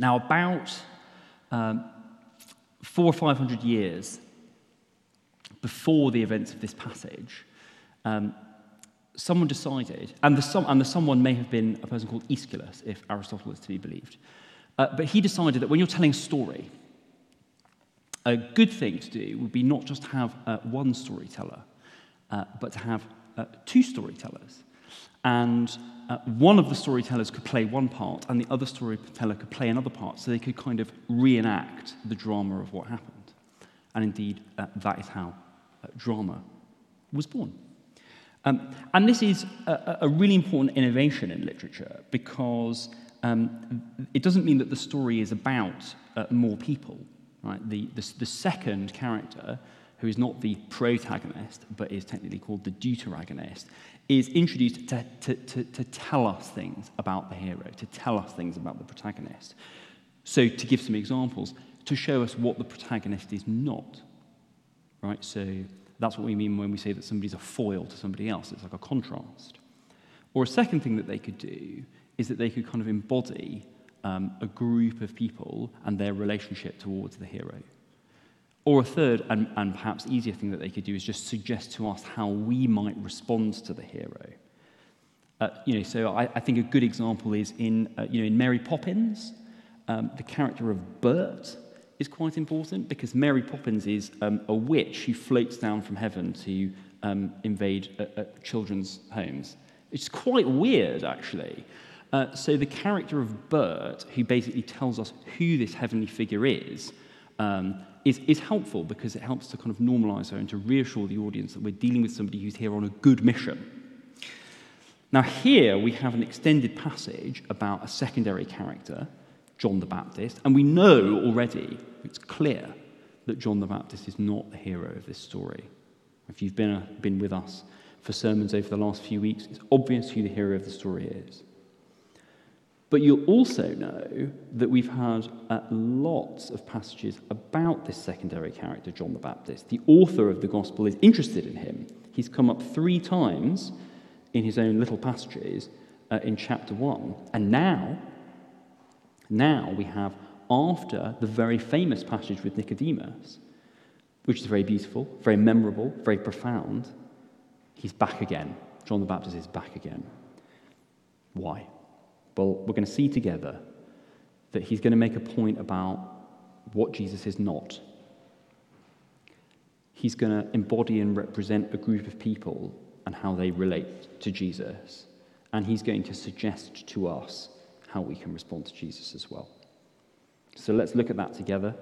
Now, about um, four or five hundred years before the events of this passage, um, someone decided, and the, some, and the someone may have been a person called Aeschylus, if Aristotle is to be believed, uh, but he decided that when you're telling a story, a good thing to do would be not just to have uh, one storyteller, uh, but to have uh, two storytellers. And uh, one of the storytellers could play one part, and the other storyteller could play another part, so they could kind of reenact the drama of what happened. And indeed, uh, that is how uh, drama was born. Um, and this is a, a, really important innovation in literature because um, it doesn't mean that the story is about uh, more people. Right? The, the, the, second character, who is not the protagonist but is technically called the deuteragonist, is introduced to, to, to, to tell us things about the hero, to tell us things about the protagonist. So, to give some examples, to show us what the protagonist is not. Right? So, that's what we mean when we say that somebody's a foil to somebody else. It's like a contrast. Or a second thing that they could do is that they could kind of embody um, a group of people and their relationship towards the hero. Or a third, and, and perhaps easier thing that they could do is just suggest to us how we might respond to the hero. Uh, you know, so I, I, think a good example is in, uh, you know, in Mary Poppins, um, the character of Bert is quite important because Mary Poppins is um, a witch who floats down from heaven to um, invade uh, uh, children's homes. It's quite weird, actually. Uh, so the character of Bert, who basically tells us who this heavenly figure is, um, is, is helpful because it helps to kind of normalize her and to reassure the audience that we're dealing with somebody who's here on a good mission. Now, here we have an extended passage about a secondary character John the Baptist. And we know already, it's clear, that John the Baptist is not the hero of this story. If you've been, been with us for sermons over the last few weeks, it's obvious who the hero of the story is. But you'll also know that we've had uh, lots of passages about this secondary character, John the Baptist. The author of the gospel is interested in him. He's come up three times in his own little passages uh, in chapter 1. And now now we have, after the very famous passage with Nicodemus, which is very beautiful, very memorable, very profound, he's back again. John the Baptist is back again. Why? Well, we're going to see together that he's going to make a point about what Jesus is not. He's going to embody and represent a group of people and how they relate to Jesus. And he's going to suggest to us how we can respond to Jesus as well. So let's look at that together.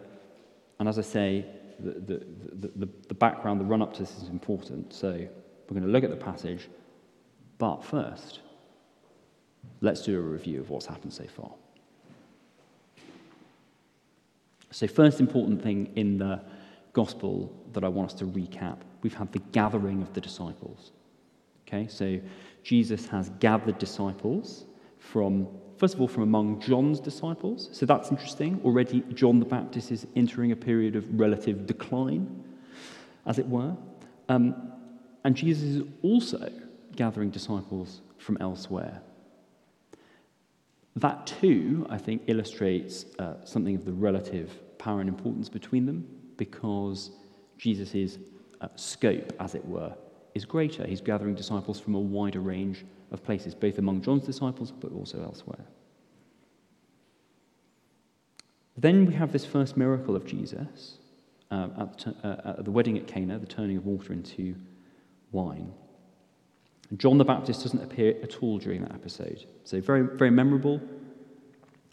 And as I say, the, the, the, the background, the run up to this is important. So we're going to look at the passage. But first, let's do a review of what's happened so far. So, first important thing in the gospel that I want us to recap we've had the gathering of the disciples. Okay, so Jesus has gathered disciples from first of all, from among John's disciples. So that's interesting. Already, John the Baptist is entering a period of relative decline, as it were. Um, and Jesus is also gathering disciples from elsewhere. That, too, I think, illustrates uh, something of the relative power and importance between them because Jesus' uh, scope, as it were, is greater. He's gathering disciples from a wider range of places, both among John's disciples but also elsewhere. Then we have this first miracle of Jesus uh, at, the, uh, at the wedding at Cana, the turning of water into wine. John the Baptist doesn't appear at all during that episode. So, very, very memorable.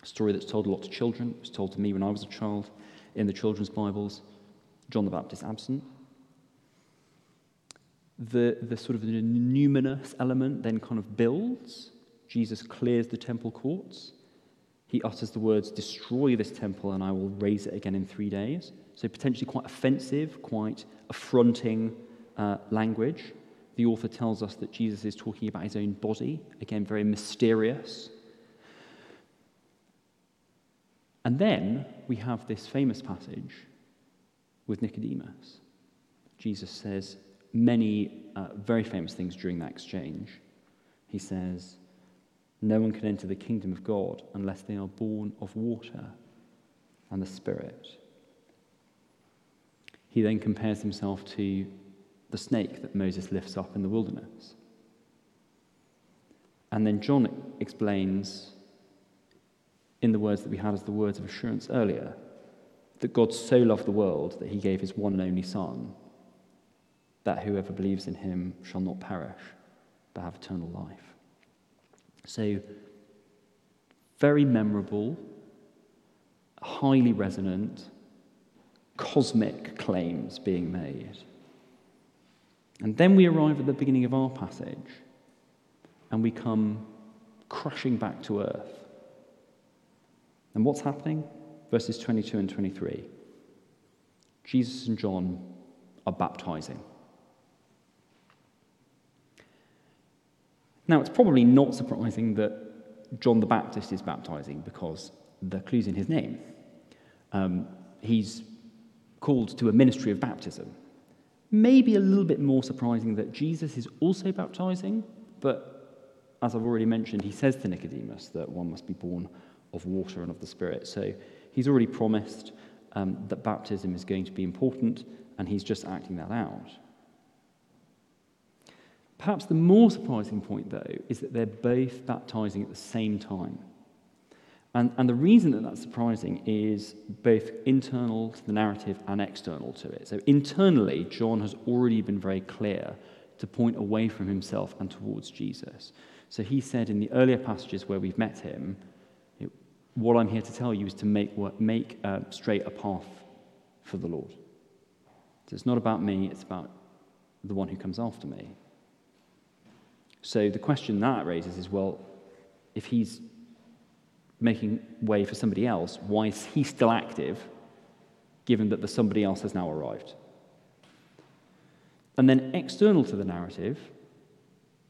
Story that's told a lot to children. It was told to me when I was a child in the children's Bibles. John the Baptist absent. The, the sort of the numinous element then kind of builds. Jesus clears the temple courts he utters the words, Destroy this temple and I will raise it again in three days. So, potentially quite offensive, quite affronting uh, language. The author tells us that Jesus is talking about his own body, again, very mysterious. And then we have this famous passage with Nicodemus. Jesus says many uh, very famous things during that exchange. He says, No one can enter the kingdom of God unless they are born of water and the Spirit. He then compares himself to the snake that Moses lifts up in the wilderness. And then John explains, in the words that we had as the words of assurance earlier, that God so loved the world that he gave his one and only Son, that whoever believes in him shall not perish, but have eternal life. So, very memorable, highly resonant, cosmic claims being made. And then we arrive at the beginning of our passage and we come crashing back to earth. And what's happening? Verses 22 and 23. Jesus and John are baptizing. Now, it's probably not surprising that John the Baptist is baptizing because the clue's in his name. Um, he's called to a ministry of baptism. Maybe a little bit more surprising that Jesus is also baptizing, but as I've already mentioned, he says to Nicodemus that one must be born of water and of the Spirit. So he's already promised um, that baptism is going to be important, and he's just acting that out. Perhaps the more surprising point, though, is that they're both baptizing at the same time. And, and the reason that that's surprising is both internal to the narrative and external to it. So, internally, John has already been very clear to point away from himself and towards Jesus. So, he said in the earlier passages where we've met him, What I'm here to tell you is to make, make uh, straight a path for the Lord. So, it's not about me, it's about the one who comes after me. So, the question that raises is well, if he's making way for somebody else, why is he still active given that the somebody else has now arrived? And then external to the narrative,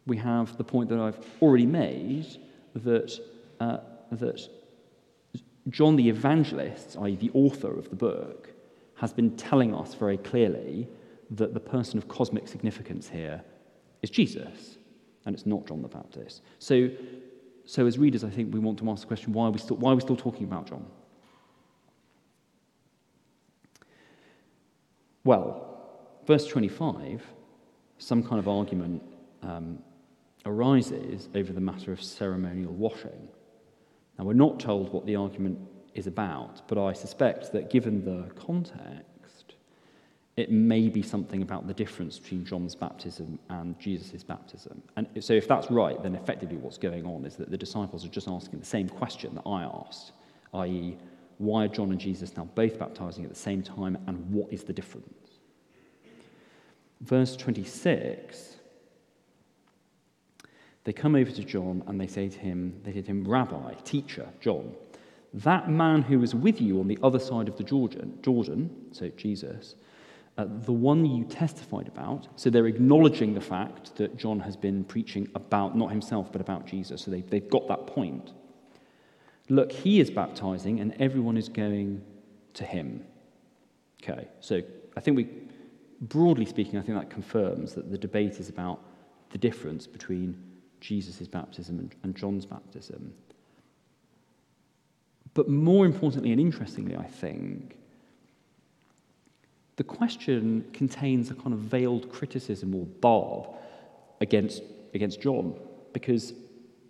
we have the point that I've already made that, uh, that John the evangelist, i.e., the author of the book, has been telling us very clearly that the person of cosmic significance here is Jesus, and it's not John the Baptist. So so, as readers, I think we want to ask the question why are we still, why are we still talking about John? Well, verse 25, some kind of argument um, arises over the matter of ceremonial washing. Now, we're not told what the argument is about, but I suspect that given the context, it may be something about the difference between John's baptism and Jesus' baptism. And so, if that's right, then effectively what's going on is that the disciples are just asking the same question that I asked, i.e., why are John and Jesus now both baptizing at the same time, and what is the difference? Verse 26 they come over to John and they say to him, they say to him, Rabbi, teacher, John, that man who was with you on the other side of the Jordan, Jordan, so Jesus, uh, the one you testified about. So they're acknowledging the fact that John has been preaching about, not himself, but about Jesus. So they, they've got that point. Look, he is baptizing, and everyone is going to him. Okay, so I think we, broadly speaking, I think that confirms that the debate is about the difference between Jesus' baptism and, and John's baptism. But more importantly and interestingly, I think, the question contains a kind of veiled criticism or barb against, against John because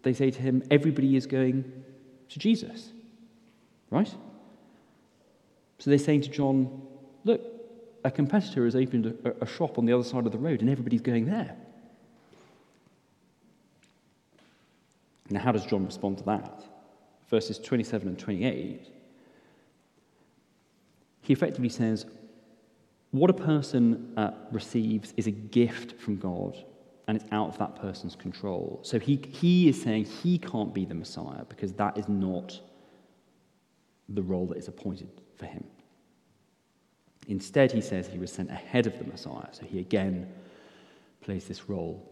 they say to him, everybody is going to Jesus, right? So they're saying to John, look, a competitor has opened a, a shop on the other side of the road and everybody's going there. Now, how does John respond to that? Verses 27 and 28. He effectively says, what a person uh, receives is a gift from God, and it's out of that person's control. So he, he is saying he can't be the Messiah because that is not the role that is appointed for him. Instead, he says he was sent ahead of the Messiah. So he again plays this role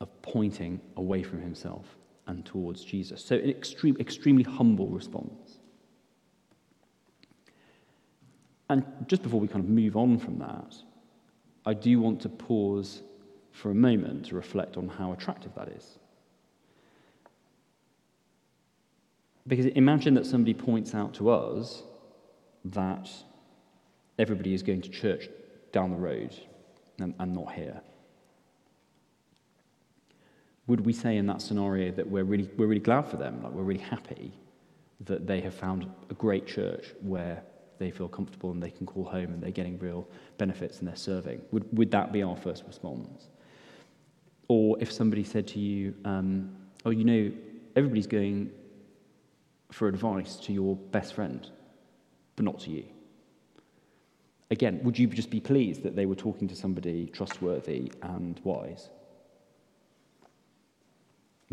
of pointing away from himself and towards Jesus. So, an extreme, extremely humble response. And just before we kind of move on from that, I do want to pause for a moment to reflect on how attractive that is. Because imagine that somebody points out to us that everybody is going to church down the road and, and not here. Would we say in that scenario that we're really, we're really glad for them, like we're really happy that they have found a great church where they feel comfortable and they can call home and they're getting real benefits and they're serving? Would, would that be our first response? Or if somebody said to you, um, oh, you know, everybody's going for advice to your best friend, but not to you. Again, would you just be pleased that they were talking to somebody trustworthy and wise?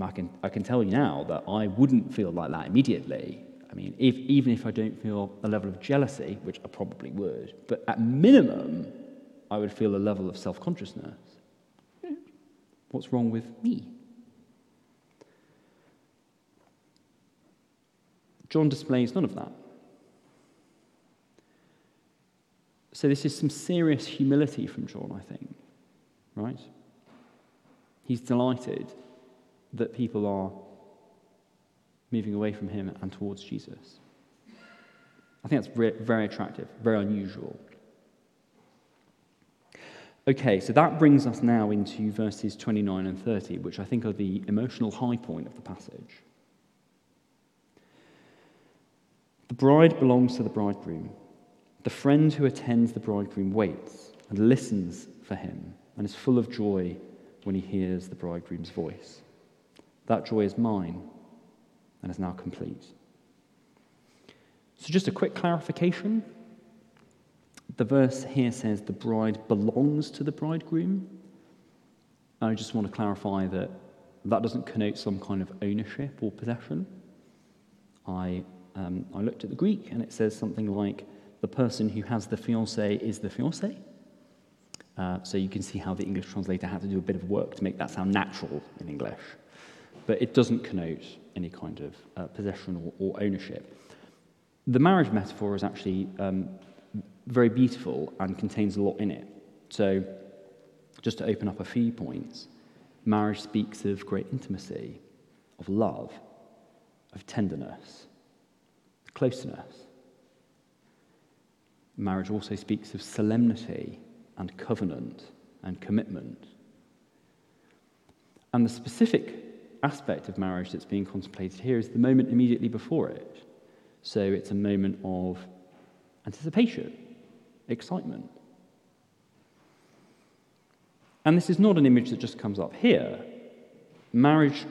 I can, I can tell you now that I wouldn't feel like that immediately. I mean, if, even if I don't feel a level of jealousy, which I probably would, but at minimum, I would feel a level of self consciousness. What's wrong with me? John displays none of that. So, this is some serious humility from John, I think, right? He's delighted that people are moving away from him and towards Jesus. I think that's very attractive, very unusual. Okay, so that brings us now into verses 29 and 30, which I think are the emotional high point of the passage. The bride belongs to the bridegroom. The friend who attends the bridegroom waits and listens for him and is full of joy when he hears the bridegroom's voice. That joy is mine and is now complete. So, just a quick clarification. The verse here says the bride belongs to the bridegroom. I just want to clarify that that doesn't connote some kind of ownership or possession. I um, I looked at the Greek and it says something like the person who has the fiance is the fiance. Uh, so you can see how the English translator had to do a bit of work to make that sound natural in English. But it doesn't connote any kind of uh, possession or, or, ownership. The marriage metaphor is actually um, very beautiful and contains a lot in it. So, just to open up a few points, marriage speaks of great intimacy, of love, of tenderness, closeness. Marriage also speaks of solemnity and covenant and commitment. And the specific aspect of marriage that's being contemplated here is the moment immediately before it. So it's a moment of anticipation, excitement. And this is not an image that just comes up here. Marriage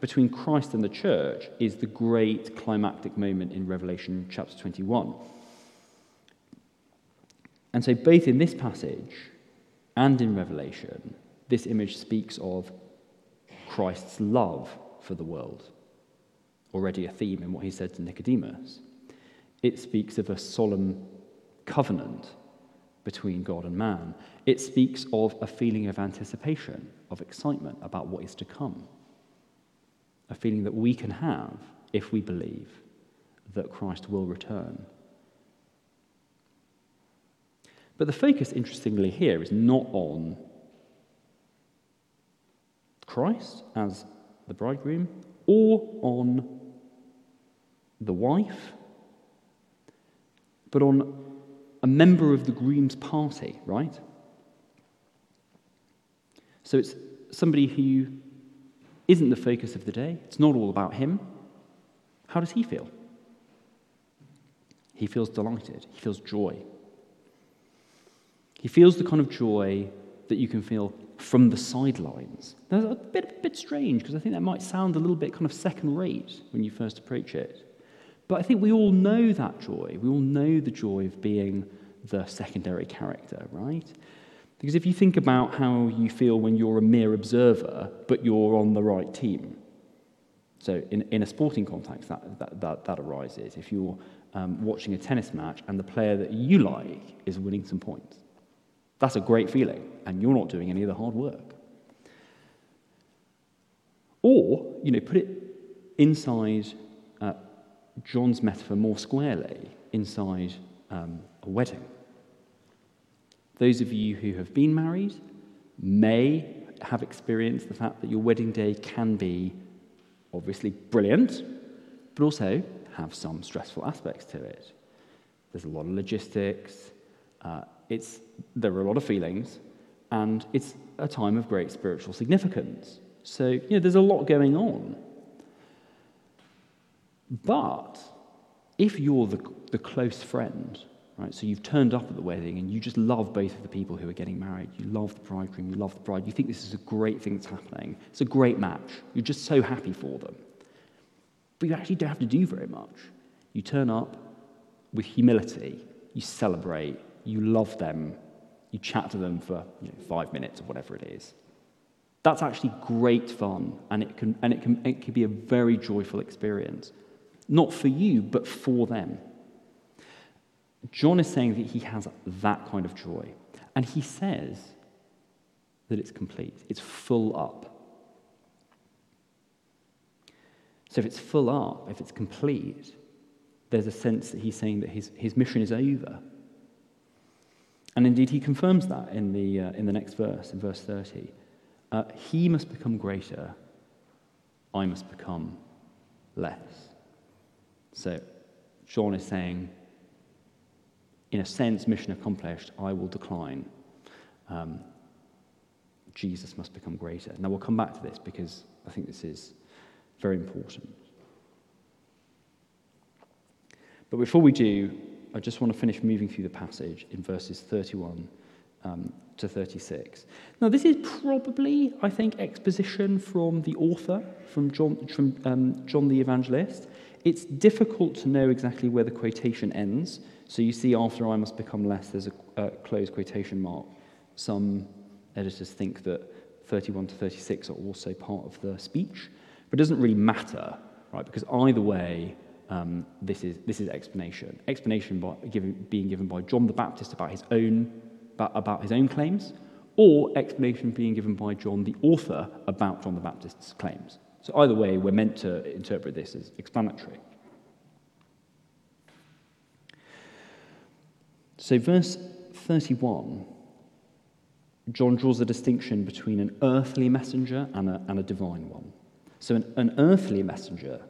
between Christ and the church is the great climactic moment in Revelation chapter 21. And so, both in this passage and in Revelation, this image speaks of Christ's love for the world, already a theme in what he said to Nicodemus. It speaks of a solemn covenant between God and man. It speaks of a feeling of anticipation, of excitement about what is to come a feeling that we can have if we believe that Christ will return. But the focus, interestingly, here is not on Christ as the bridegroom or on the wife, but on a member of the groom's party, right? So it's somebody who isn't the focus of the day. It's not all about him. How does he feel? He feels delighted, he feels joy. He feels the kind of joy that you can feel from the sidelines. That's a bit, a bit strange because I think that might sound a little bit kind of second rate when you first approach it. But I think we all know that joy. We all know the joy of being the secondary character, right? Because if you think about how you feel when you're a mere observer, but you're on the right team. So, in, in a sporting context, that, that, that, that arises. If you're um, watching a tennis match and the player that you like is winning some points, that's a great feeling, and you're not doing any of the hard work. Or, you know, put it inside uh, John's metaphor more squarely, inside um, a wedding. Those of you who have been married may have experienced the fact that your wedding day can be obviously brilliant, but also have some stressful aspects to it. There's a lot of logistics, uh, it's, there are a lot of feelings, and it's a time of great spiritual significance. So, you know, there's a lot going on. But if you're the, the close friend, right, so you've turned up at the wedding and you just love both of the people who are getting married, you love the bridegroom, you love the bride, you think this is a great thing that's happening, it's a great match, you're just so happy for them. But you actually don't have to do very much. You turn up with humility, you celebrate, you love them, you chat to them for you know, five minutes or whatever it is. That's actually great fun, and it can, and it can, it can be a very joyful experience. Not for you, but for them. John is saying that he has that kind of joy. And he says that it's complete, it's full up. So if it's full up, if it's complete, there's a sense that he's saying that his, his mission is over. And indeed, he confirms that in the, uh, in the next verse, in verse 30. Uh, he must become greater, I must become less. So, John is saying, in a sense, mission accomplished, I will decline. Um, Jesus must become greater. Now, we'll come back to this because I think this is very important. But before we do, I just want to finish moving through the passage in verses 31 um, to 36. Now, this is probably, I think, exposition from the author, from John, from, um, John the Evangelist. It's difficult to know exactly where the quotation ends. So you see, after I must become less, there's a, a closed quotation mark. Some editors think that 31 to 36 are also part of the speech, but it doesn't really matter, right? Because either way, um, this, is, this is explanation. Explanation by, being given by John the Baptist about his own, about his own claims, or explanation being given by John the author about John the Baptist's claims. So either way, we're meant to interpret this as explanatory. So, verse 31, John draws a distinction between an earthly messenger and a, and a divine one. So, an, an earthly messenger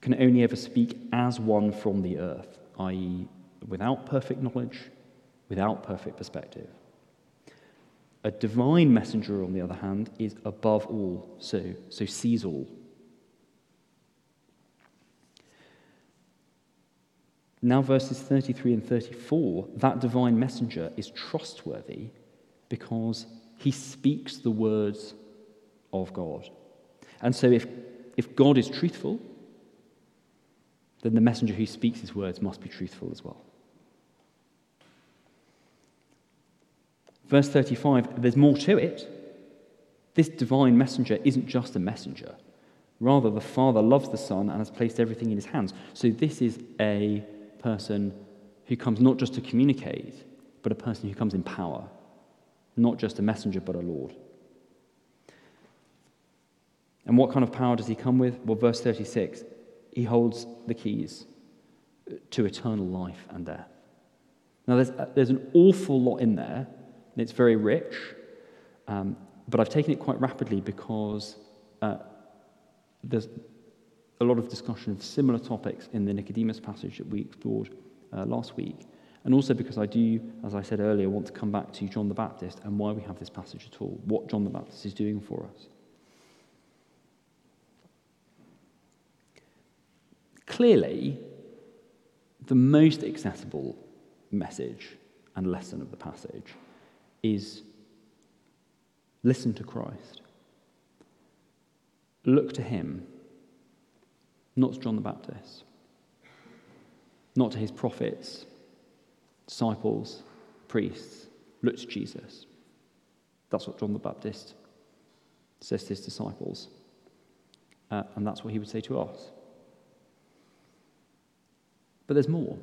can only ever speak as one from the earth, i.e., without perfect knowledge, without perfect perspective. A divine messenger, on the other hand, is above all, so, so sees all. Now, verses 33 and 34, that divine messenger is trustworthy because he speaks the words of God. And so, if, if God is truthful, then the messenger who speaks his words must be truthful as well. Verse 35, there's more to it. This divine messenger isn't just a messenger. Rather, the Father loves the Son and has placed everything in his hands. So, this is a person who comes not just to communicate, but a person who comes in power. Not just a messenger, but a Lord. And what kind of power does he come with? Well, verse 36 he holds the keys to eternal life and death. Now, there's, there's an awful lot in there, and it's very rich, um, but I've taken it quite rapidly because uh, there's a lot of discussion of similar topics in the Nicodemus passage that we explored uh, last week. And also because I do, as I said earlier, want to come back to John the Baptist and why we have this passage at all, what John the Baptist is doing for us. Clearly, the most accessible message and lesson of the passage is listen to Christ. Look to him, not to John the Baptist, not to his prophets, disciples, priests. Look to Jesus. That's what John the Baptist says to his disciples. Uh, and that's what he would say to us. But there's more.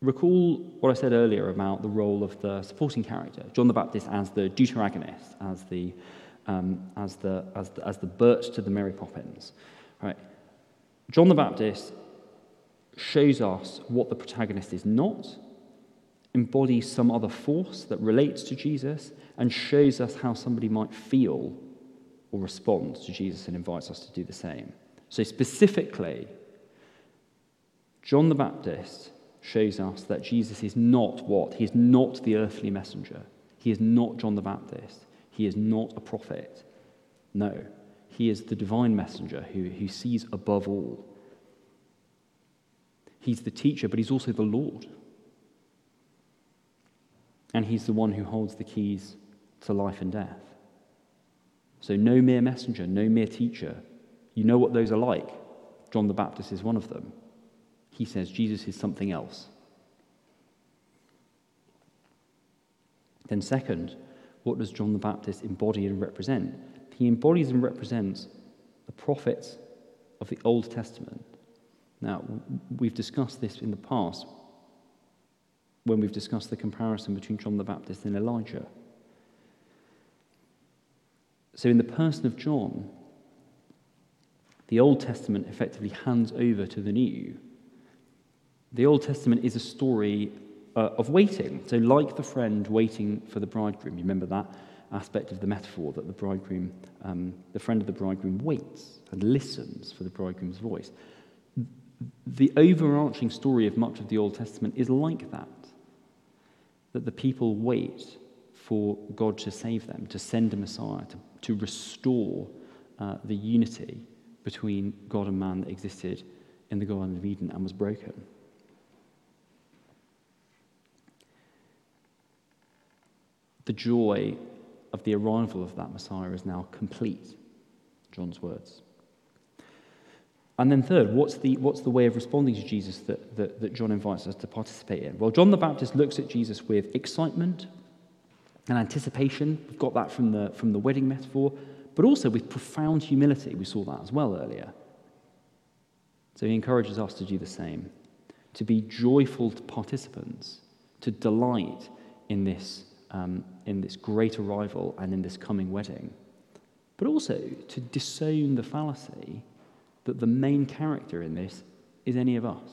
Recall what I said earlier about the role of the supporting character, John the Baptist as the deuteragonist, as the, um, as the, as the, as the Bert to the Mary Poppins. Right? John the Baptist shows us what the protagonist is not, embodies some other force that relates to Jesus, and shows us how somebody might feel or respond to Jesus and invites us to do the same. So, specifically, John the Baptist shows us that Jesus is not what? He is not the earthly messenger. He is not John the Baptist. He is not a prophet. No, he is the divine messenger who, who sees above all. He's the teacher, but he's also the Lord. And he's the one who holds the keys to life and death. So, no mere messenger, no mere teacher. You know what those are like. John the Baptist is one of them. He says Jesus is something else. Then, second, what does John the Baptist embody and represent? He embodies and represents the prophets of the Old Testament. Now, we've discussed this in the past when we've discussed the comparison between John the Baptist and Elijah. So, in the person of John, the Old Testament effectively hands over to the New. The Old Testament is a story uh, of waiting. So, like the friend waiting for the bridegroom, you remember that aspect of the metaphor that the bridegroom, um, the friend of the bridegroom, waits and listens for the bridegroom's voice. The overarching story of much of the Old Testament is like that that the people wait for God to save them, to send a Messiah, to, to restore uh, the unity between God and man that existed in the Garden of Eden and was broken. The joy of the arrival of that Messiah is now complete, John's words. And then, third, what's the, what's the way of responding to Jesus that, that, that John invites us to participate in? Well, John the Baptist looks at Jesus with excitement and anticipation. We've got that from the, from the wedding metaphor, but also with profound humility. We saw that as well earlier. So he encourages us to do the same, to be joyful participants, to delight in this, um, in this great arrival and in this coming wedding, but also to disown the fallacy that the main character in this is any of us.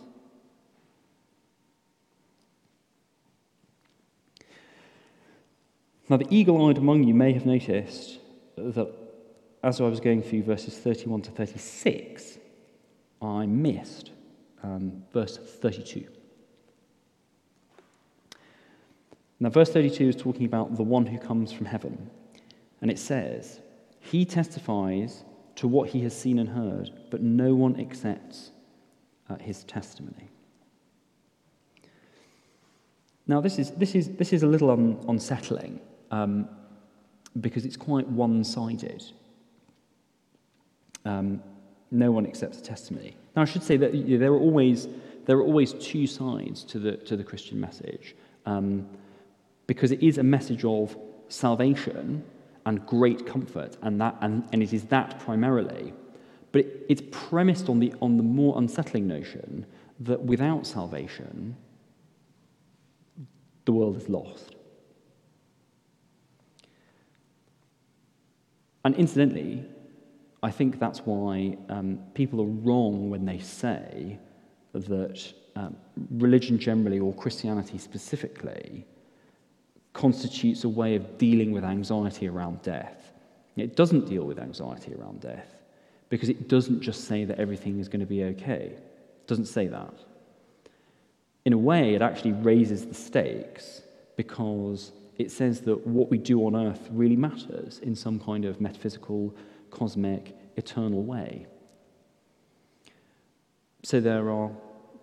Now, the eagle eyed among you may have noticed that as I was going through verses 31 to 36, I missed um, verse 32. Now, verse 32 is talking about the one who comes from heaven. And it says, He testifies to what he has seen and heard, but no one accepts uh, his testimony. Now, this is, this is, this is a little un, unsettling um, because it's quite one sided. Um, no one accepts a testimony. Now, I should say that you know, there, are always, there are always two sides to the, to the Christian message um, because it is a message of salvation and great comfort, and, that, and, and it is that primarily. But it, it's premised on the, on the more unsettling notion that without salvation, the world is lost. And incidentally, I think that's why um, people are wrong when they say that um, religion generally, or Christianity specifically, constitutes a way of dealing with anxiety around death. It doesn't deal with anxiety around death because it doesn't just say that everything is going to be okay. It doesn't say that. In a way, it actually raises the stakes because it says that what we do on earth really matters in some kind of metaphysical, cosmic, eternal way. So there are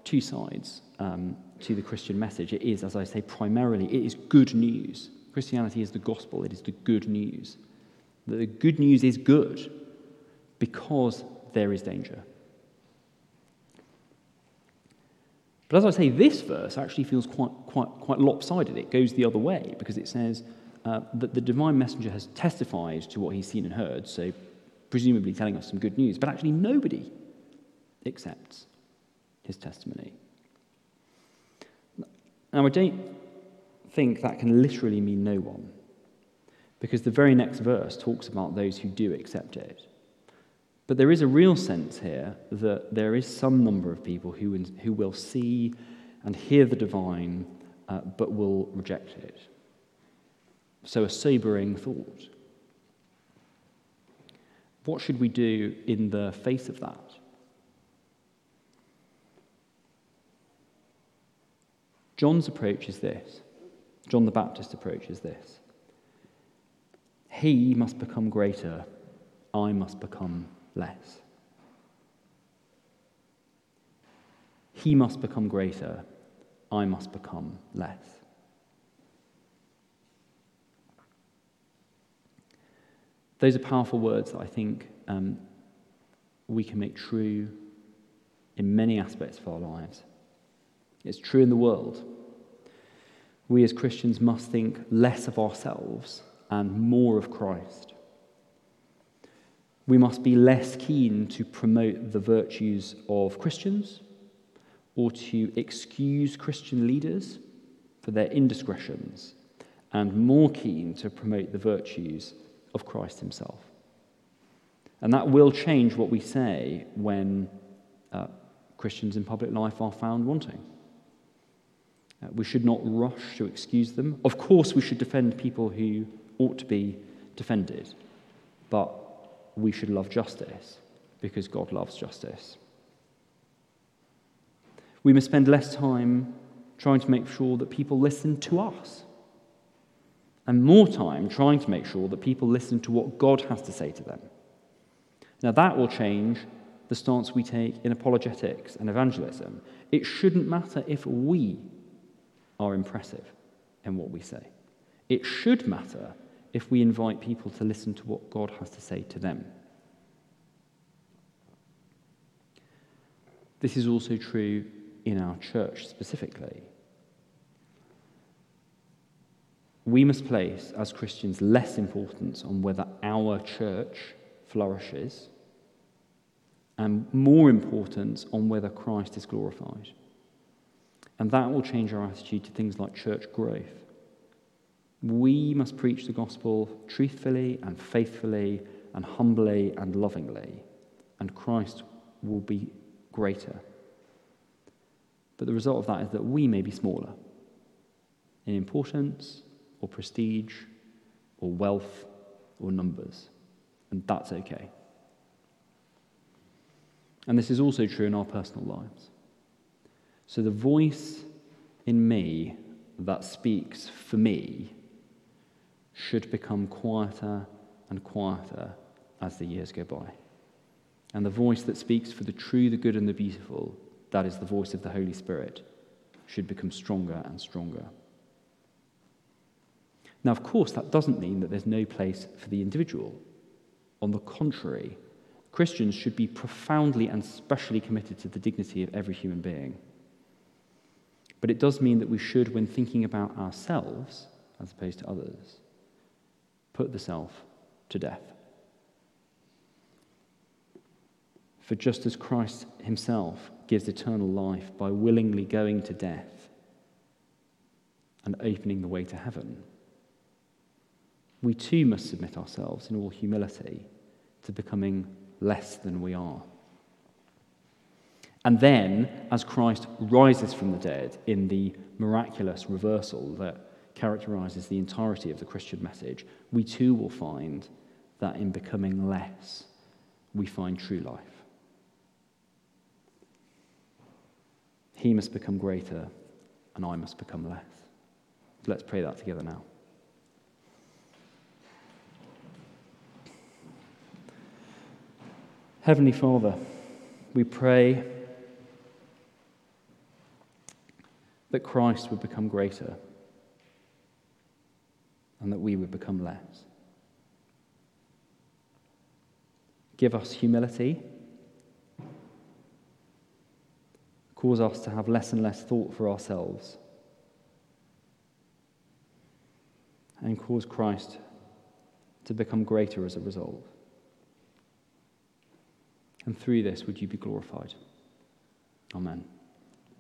two sides um, to the Christian message. It is, as I say, primarily, it is good news. Christianity is the gospel, it is the good news. The good news is good because there is danger. But as I say, this verse actually feels quite, quite, quite lopsided. It goes the other way because it says uh, that the divine messenger has testified to what he's seen and heard, so presumably telling us some good news, but actually nobody accepts his testimony. Now, I don't think that can literally mean no one, because the very next verse talks about those who do accept it. But there is a real sense here that there is some number of people who, who will see and hear the divine, uh, but will reject it. So, a sobering thought. What should we do in the face of that? John's approach is this John the Baptist's approach is this He must become greater, I must become less. He must become greater, I must become less. Those are powerful words that I think um, we can make true in many aspects of our lives. It's true in the world. We as Christians must think less of ourselves and more of Christ. We must be less keen to promote the virtues of Christians or to excuse Christian leaders for their indiscretions, and more keen to promote the virtues of Christ himself. And that will change what we say when uh, Christians in public life are found wanting. Uh, we should not rush to excuse them. Of course, we should defend people who ought to be defended, but we should love justice because God loves justice. We must spend less time trying to make sure that people listen to us and more time trying to make sure that people listen to what God has to say to them. Now, that will change the stance we take in apologetics and evangelism. It shouldn't matter if we are impressive in what we say. It should matter if we invite people to listen to what God has to say to them. This is also true in our church specifically. We must place, as Christians, less importance on whether our church flourishes and more importance on whether Christ is glorified. And that will change our attitude to things like church growth. We must preach the gospel truthfully and faithfully and humbly and lovingly, and Christ will be greater. But the result of that is that we may be smaller in importance or prestige or wealth or numbers, and that's okay. And this is also true in our personal lives. So the voice in me that speaks for me should become quieter and quieter as the years go by. And the voice that speaks for the true, the good, and the beautiful, that is the voice of the Holy Spirit, should become stronger and stronger. Now, of course, that doesn't mean that there's no place for the individual. On the contrary, Christians should be profoundly and specially committed to the dignity of every human being. But it does mean that we should, when thinking about ourselves as opposed to others, put the self to death. For just as Christ himself gives eternal life by willingly going to death and opening the way to heaven, we too must submit ourselves in all humility to becoming less than we are. And then, as Christ rises from the dead in the miraculous reversal that characterizes the entirety of the Christian message, we too will find that in becoming less, we find true life. He must become greater, and I must become less. Let's pray that together now. Heavenly Father, we pray that Christ would become greater and that we would become less. Give us humility. Cause us to have less and less thought for ourselves. And cause Christ to become greater as a result. And through this, would you be glorified? Amen.